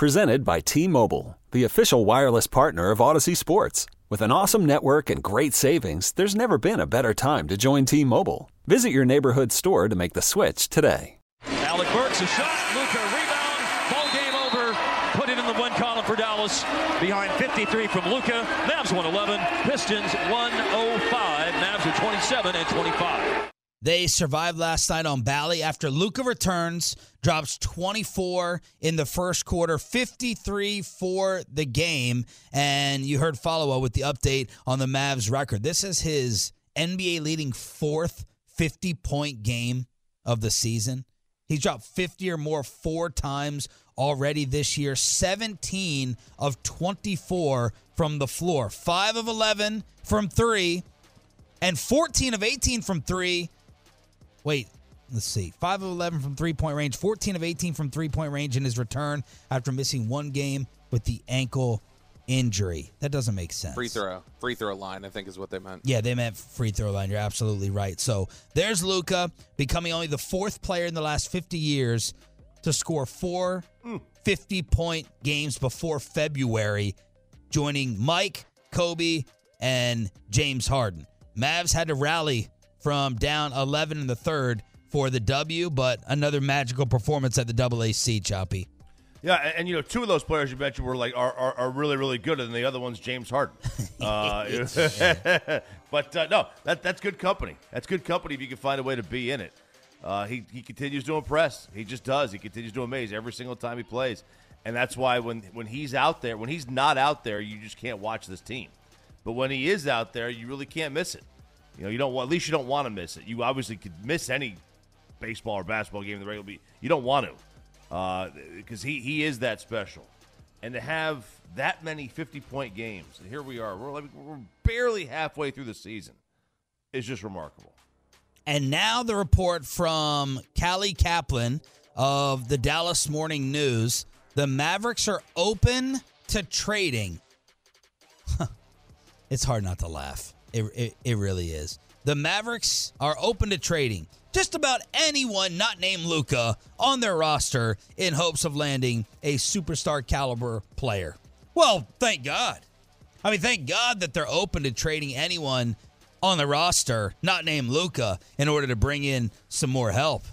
Presented by T Mobile, the official wireless partner of Audacy Sports. With an awesome network and great savings, there's never been a better time to join T Mobile. Visit your neighborhood store to make the switch today. Alec Burks, a shot. Luka, rebound. Ball game over. Put it in the one column for Dallas. Behind 53 from Luka. Mavs 111. Pistons 105. Mavs are 27 and 25. They survived last night on Bally after Luka returns, drops 24 in the first quarter, 53 for the game. And you heard follow up with the update on the Mavs record. This is his NBA leading fourth 50 point game of the season. He's dropped 50 or more four times already this year, 17 of 24 from the floor, 5 of 11 from three, and 14 of 18 from three Wait, let's see. 5 of 11 from three point range, 14 of 18 from three point range in his return after missing one game with the ankle injury. That doesn't make sense. Free throw. Free throw line, I think is what they meant. Yeah, they meant free throw line. You're absolutely right. So there's Luka becoming only the fourth player in the last 50 years to score four hmm. 50 point games before February, joining Mike, Kobe, and James Harden. Mavs had to rally from down 11 in the third for the W, but another magical performance at the double AC, Choppy. Yeah, and, and, you know, two of those players you mentioned were like are, are, are really really good, and the other one's James Harden. Uh, but uh, no, that that's good company. That's good company if you can find a way to be in it. Uh, he he continues to impress. He just does. He continues to amaze every single time he plays, and that's why when when he's out there, when he's not out there, you just can't watch this team. But when he is out there, you really can't miss it. You know, you don't want, at least you don't want to miss it. You obviously could miss any baseball or basketball game in the regular beat. You don't want to because uh, he, he is that special. And to have that many 50 point games, and here we are, we're, we're barely halfway through the season, is just remarkable. And now the report from Callie Caplan of the Dallas Morning News the Mavericks are open to trading. it's hard not to laugh. It, it, it really is. The Mavericks are open to trading just about anyone not named Luka on their roster in hopes of landing a superstar caliber player. Well, thank God. I mean, thank God that they're open to trading anyone on the roster not named Luka in order to bring in some more help.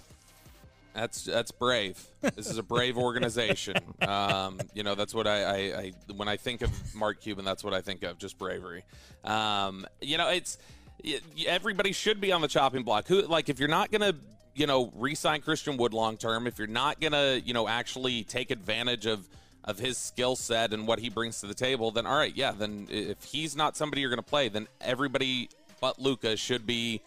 That's that's brave. This is a brave organization. Um, you know, that's what I, I, I, when I think of Mark Cuban, that's what I think of, just bravery. Um, you know, it's everybody should be on the chopping block. Who like if you're not gonna you know re-sign Christian Wood long term, if you're not gonna you know actually take advantage of of his skill set and what he brings to the table, then all right, yeah, then if he's not somebody you're gonna play, then everybody but Luka should be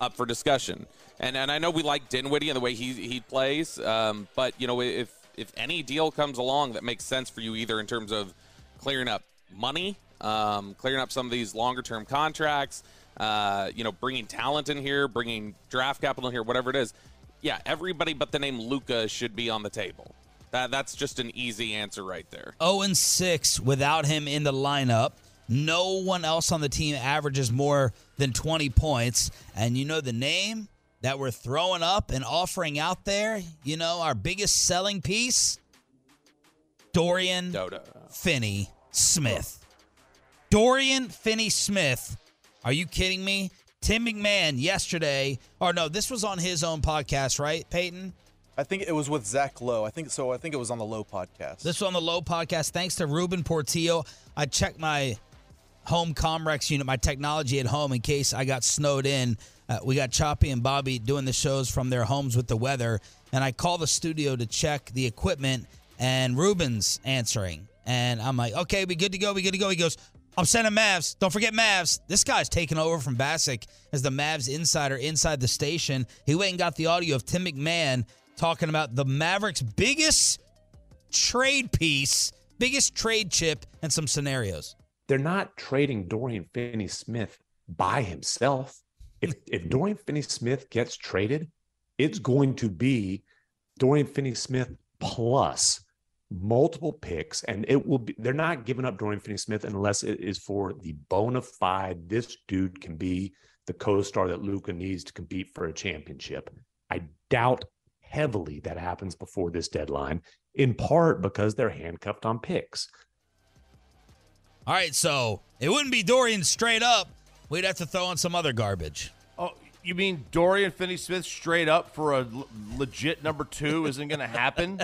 up for discussion. And and I know we like Dinwiddie and the way he he plays, um, but you know if if any deal comes along that makes sense for you, either in terms of clearing up money, um, clearing up some of these longer term contracts, uh, you know, bringing talent in here, bringing draft capital here, whatever it is. Yeah, everybody but the name Luka should be on the table. That that's just an easy answer right there. 0 and 6 without him in the lineup. No one else on the team averages more than 20 points. And you know the name that we're throwing up and offering out there, you know, our biggest selling piece? Dorian Doda. Finney Smith. Dorian Finney Smith. Are you kidding me? Tim McMahon yesterday, or no, this was on his own podcast, right, Peyton? I think it was with Zach Lowe. I think so. I think it was on the Lowe podcast. This was on the Lowe podcast. Thanks to Ruben Portillo. I checked my home Comrex unit, my technology at home, in case I got snowed in. Uh, we got Choppy and Bobby doing the shows from their homes with the weather, and I call the studio to check the equipment, and Ruben's answering, and I'm like, okay, we good to go, we good to go. He goes, I'm sending Mavs. Don't forget Mavs. This guy's taking over from Bassick as the Mavs insider inside the station. He went and got the audio of Tim McMahon talking about the Mavericks' biggest trade piece, biggest trade chip, and some scenarios they're not trading Dorian Finney Smith by himself. If if Dorian Finney Smith gets traded, it's going to be Dorian Finney Smith plus multiple picks, and it will be. They're not giving up Dorian Finney Smith unless it is for the bona fide. This dude can be the co-star that Luka needs to compete for a championship. I doubt heavily that happens before this deadline, in part because they're handcuffed on picks. All right, so it wouldn't be Dorian straight up. We'd have to throw in some other garbage. Oh, you mean Dorian Finney Smith straight up for a l- legit number two isn't going to happen?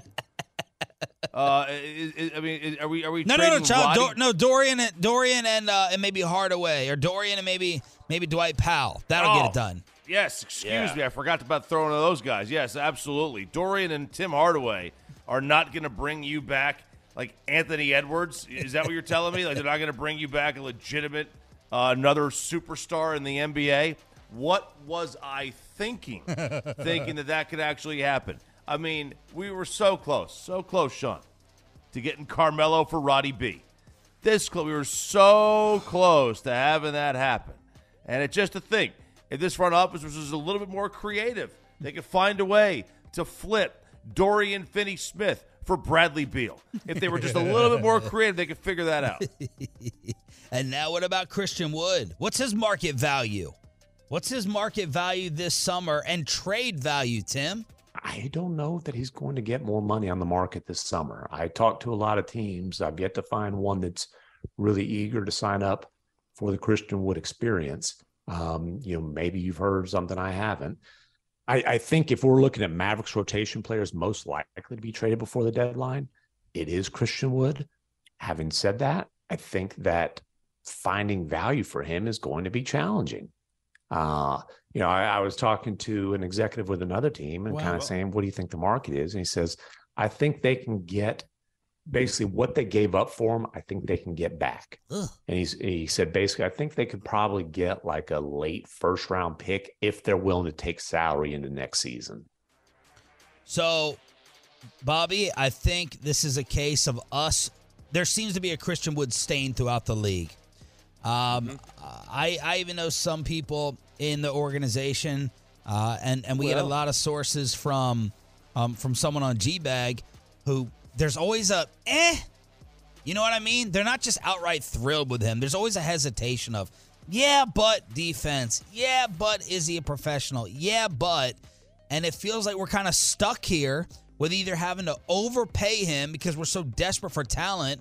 uh, is, is- I mean, is, are we are we No, no, no, child. Dor- no, Dorian, and Dorian, and uh, and maybe Hardaway, or Dorian and maybe maybe Dwight Powell. That'll get Oh. it done. Yes, excuse Yeah. me. I forgot about throwing those guys. Yes, absolutely. Dorian and Tim Hardaway are not going to bring you back like Anthony Edwards. Is that what you're telling me? Like they're not going to bring you back a legitimate uh, another superstar in the NBA? What was I thinking? thinking that that could actually happen. I mean, we were so close, so close, Shan, to getting Carmelo for Roddy B. This close, we were so close to having that happen. And it's just a thing. If this front office was just a little bit more creative, they could find a way to flip Dorian Finney Smith for Bradley Beal. If they were just a little bit more creative, they could figure that out. And now, what about Christian Wood? What's his market value? What's his market value this summer and trade value, Tim? I don't know that he's going to get more money on the market this summer. I talked to a lot of teams. I've yet to find one that's really eager to sign up for the Christian Wood experience. Um, you know, maybe you've heard something I haven't. I, I think if we're looking at Mavericks rotation players most likely to be traded before the deadline, it is Christian Wood. Having said that, I think that finding value for him is going to be challenging. Uh, you know, I, I was talking to an executive with another team and Wow. kind of saying, What do you think the market is? And he says, I think they can get basically what they gave up for him, I think they can get back. Ugh. And he's, he said, basically, I think they could probably get like a late first round pick if they're willing to take salary into next season. So, Bobby, I think this is a case of us. There seems to be a Christian Wood stain throughout the league. Um, I I even know some people in the organization, uh, and and we get a lot of sources from um, from someone on G Bag, who there's always a eh. You know what I mean? They're not just outright thrilled with him. There's always a hesitation of, yeah, but defense. Yeah, but is he a professional? Yeah, but. And it feels like we're kind of stuck here with either having to overpay him because we're so desperate for talent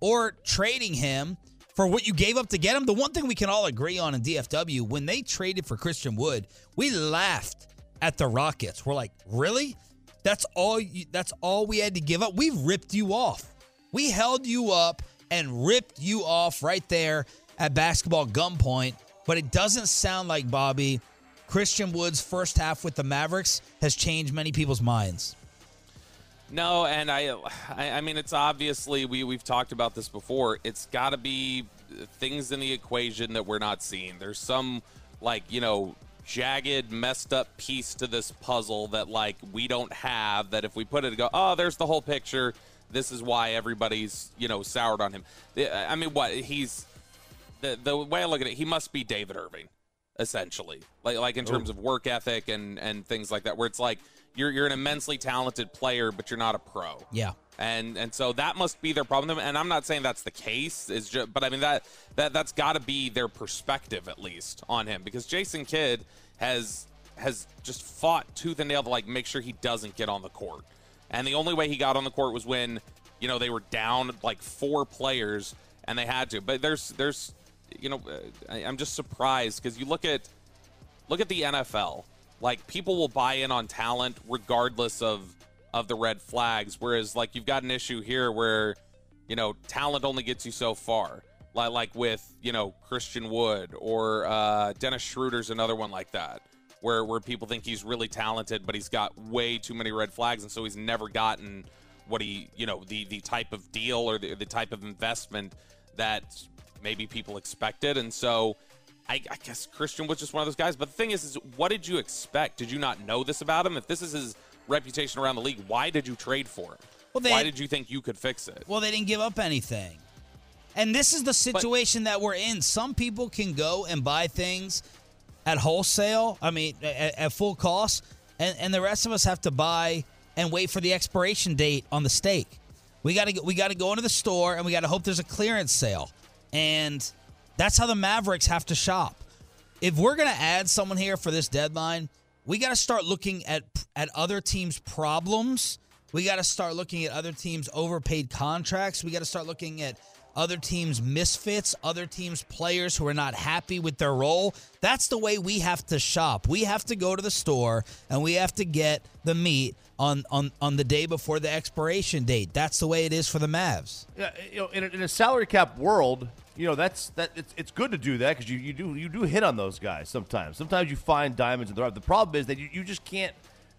or trading him for what you gave up to get him. The one thing we can all agree on in DFW, when they traded for Christian Wood, we laughed at the Rockets. We're like, really? That's all you, that's all we had to give up. We ripped you off. We held you up and ripped you off right there at basketball gunpoint. But it doesn't sound like Bobby Christian Wood's first half with the Mavericks has changed many people's minds. No, and I, I, I mean, it's obviously we we've talked about this before. It's got to be things in the equation that we're not seeing. There's some like you know jagged, messed up piece to this puzzle that like we don't have. That if we put it, go, oh, there's the whole picture. This is why everybody's you know soured on him. I mean, what he's the the way I look at it, he must be David Irving, essentially. Like like in terms oh. of work ethic and and things like that, where it's like you're you're an immensely talented player, but you're not a pro. Yeah. And and so that must be their problem. And I'm not saying that's the case. Is just, but I mean that that that's got to be their perspective at least on him because Jason Kidd has has just fought tooth and nail to like make sure he doesn't get on the court. And the only way he got on the court was when you know they were down like four players and they had to. But there's there's you know uh, I, I'm just surprised because you look at look at the NFL. Like people will buy in on talent regardless of of the red flags. Whereas like you've got an issue here where you know talent only gets you so far. Like like with you know Christian Wood or uh, Dennis Schroeder's another one like that. Where where people think he's really talented, but he's got way too many red flags, and so he's never gotten what he you know the the type of deal or the, the type of investment that maybe people expected, and so. I, I guess Christian was just one of those guys. But the thing is, is what did you expect? Did you not know this about him? If this is his reputation around the league, why did you trade for him? Well, they- why did you think you could fix it? Well, they didn't give up anything. And this is the situation that we're in. Some people can go and buy things at wholesale, I mean, at, at full cost, and, and the rest of us have to buy and wait for the expiration date on the steak. We got to we got to go into the store and we got to hope there's a clearance sale. And that's how the Mavericks have to shop. If we're going to add someone here for this deadline, we got to start looking at at other teams' problems. We got to start looking at other teams' overpaid contracts. We got to start looking at other teams' misfits, other teams' players who are not happy with their role. That's the way we have to shop. We have to go to the store and we have to get the meat on on on the day before the expiration date. That's the way it is for the Mavs. Yeah, you know, in a, in a salary cap world, you know that's that it's, it's good to do that because you, you do you do hit on those guys sometimes. Sometimes you find diamonds in the rough. The problem is that you, you just can't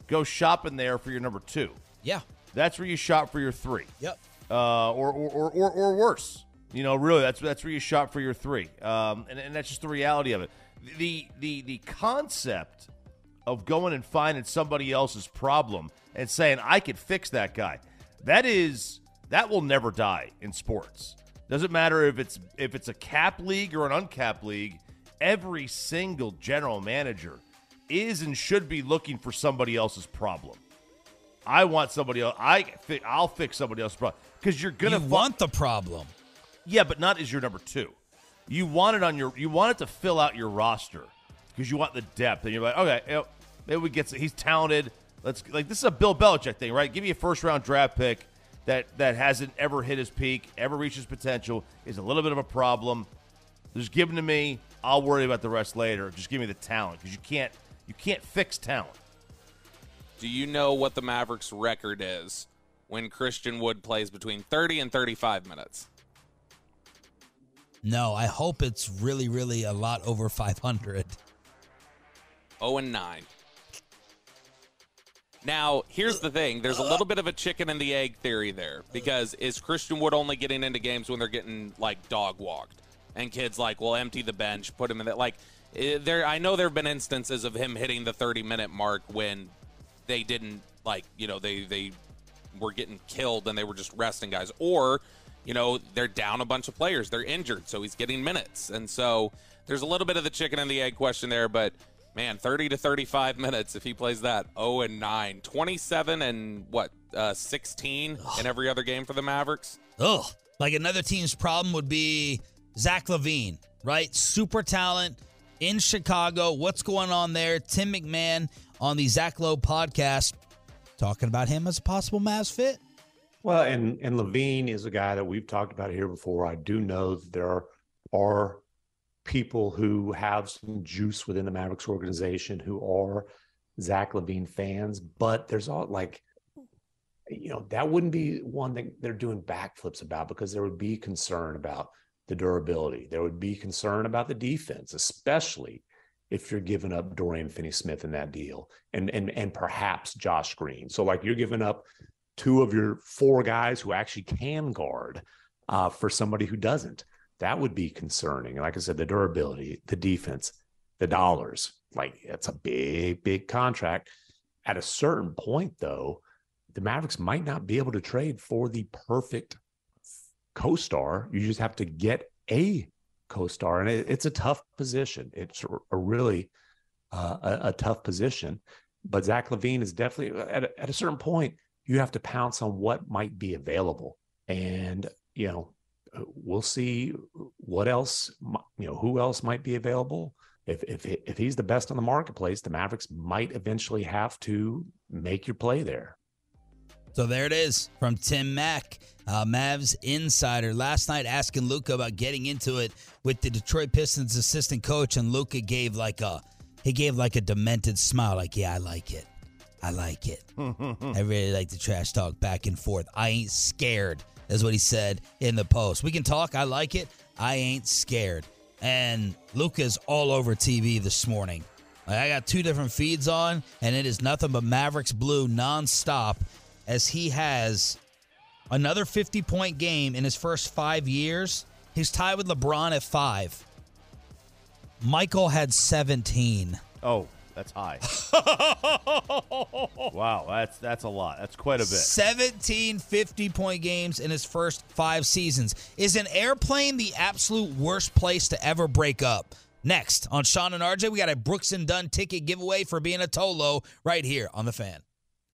go shopping there for your number two. Yeah. That's where you shop for your three. Yep. Uh, or, or, or, or, or worse. You know, really, that's that's where you shop for your three. Um, and, and that's just the reality of it. The the the concept of going and finding somebody else's problem and saying I could fix that guy. That is that will never die in sports. Doesn't matter if it's if it's a cap league or an uncapped league. Every single general manager is and should be looking for somebody else's problem. I want somebody else. I fi- I'll fix somebody else's problem because you're gonna you fi- want the problem. yeah, but not as your number two. You want it on your. You want it to fill out your roster because you want the depth, and you're like, okay, you know, maybe we get. He's talented. Let's like this is a Bill Belichick thing, right? Give me a first round draft pick that that hasn't ever hit his peak, ever reached his potential, is a little bit of a problem. Just give him to me. I'll worry about the rest later. Just give me the talent because you can't you can't fix talent. Do you know what the Mavericks' record is when Christian Wood plays between 30 and 35 minutes? No, I hope it's really, really a lot over 500. 0 and 9. Now, here's the thing. There's a little bit of a chicken and the egg theory there because is Christian Wood only getting into games when they're getting like dog walked? And Kidd's like, well, empty the bench, put him in that like eh, there I know there have been instances of him hitting the 30 minute mark when they didn't like, you know, they they were getting killed and they were just resting guys or you know, they're down a bunch of players. They're injured, so he's getting minutes. And so there's a little bit of the chicken and the egg question there, but man, 30 to 35 minutes if he plays that 0 and 9, 27 and what, uh, 16 in every other game for the Mavericks. Ugh. Like another team's problem would be Zach LaVine, right? Super talent in Chicago. What's going on there? Tim McMahon on the Zach Lowe podcast talking about him as a possible Mavs fit. Well, and and LaVine is a guy that we've talked about here before. I do know that there are, are people who have some juice within the Mavericks organization who are Zach LaVine fans, but there's all like, you know, that wouldn't be one that they're doing backflips about because there would be concern about the durability. There would be concern about the defense, especially if you're giving up Dorian Finney-Smith in that deal, and and and perhaps Josh Green. So like you're giving up two of your four guys who actually can guard uh, for somebody who doesn't. That would be concerning. And like I said, the durability, the defense, the dollars. Like it's a big, big contract. At a certain point, though, the Mavericks might not be able to trade for the perfect co-star. You just have to get a co-star, and it, it's a tough position. It's a really uh, a, a tough position. But Zach LaVine is definitely at a, at a certain point you have to pounce on what might be available. And, you know, we'll see what else, you know, who else might be available. If, if, if he's the best on the marketplace, the Mavericks might eventually have to make your play there. So there it is from Tim Mack, uh, Mavs insider. Last night asking Luka about getting into it with the Detroit Pistons assistant coach, and Luka gave like a he gave like a demented smile, like, yeah, I like it. I like it. I really like the trash talk back and forth. I ain't scared, is what he said in the post. We can talk. I like it. I ain't scared. And Luka's all over TV this morning. I got two different feeds on, and it is nothing but Mavericks Blue nonstop as he has another 50 point game in his first five years. He's tied with LeBron at five. Michael had 17. Oh, that's high. wow, that's that's a lot. That's quite a bit. 17 50 point games in his first five seasons. Is an airplane the absolute worst place to ever break up? Next on Shan and RJ, we got a Brooks and Dunn ticket giveaway for being a Tolo right here on the fan.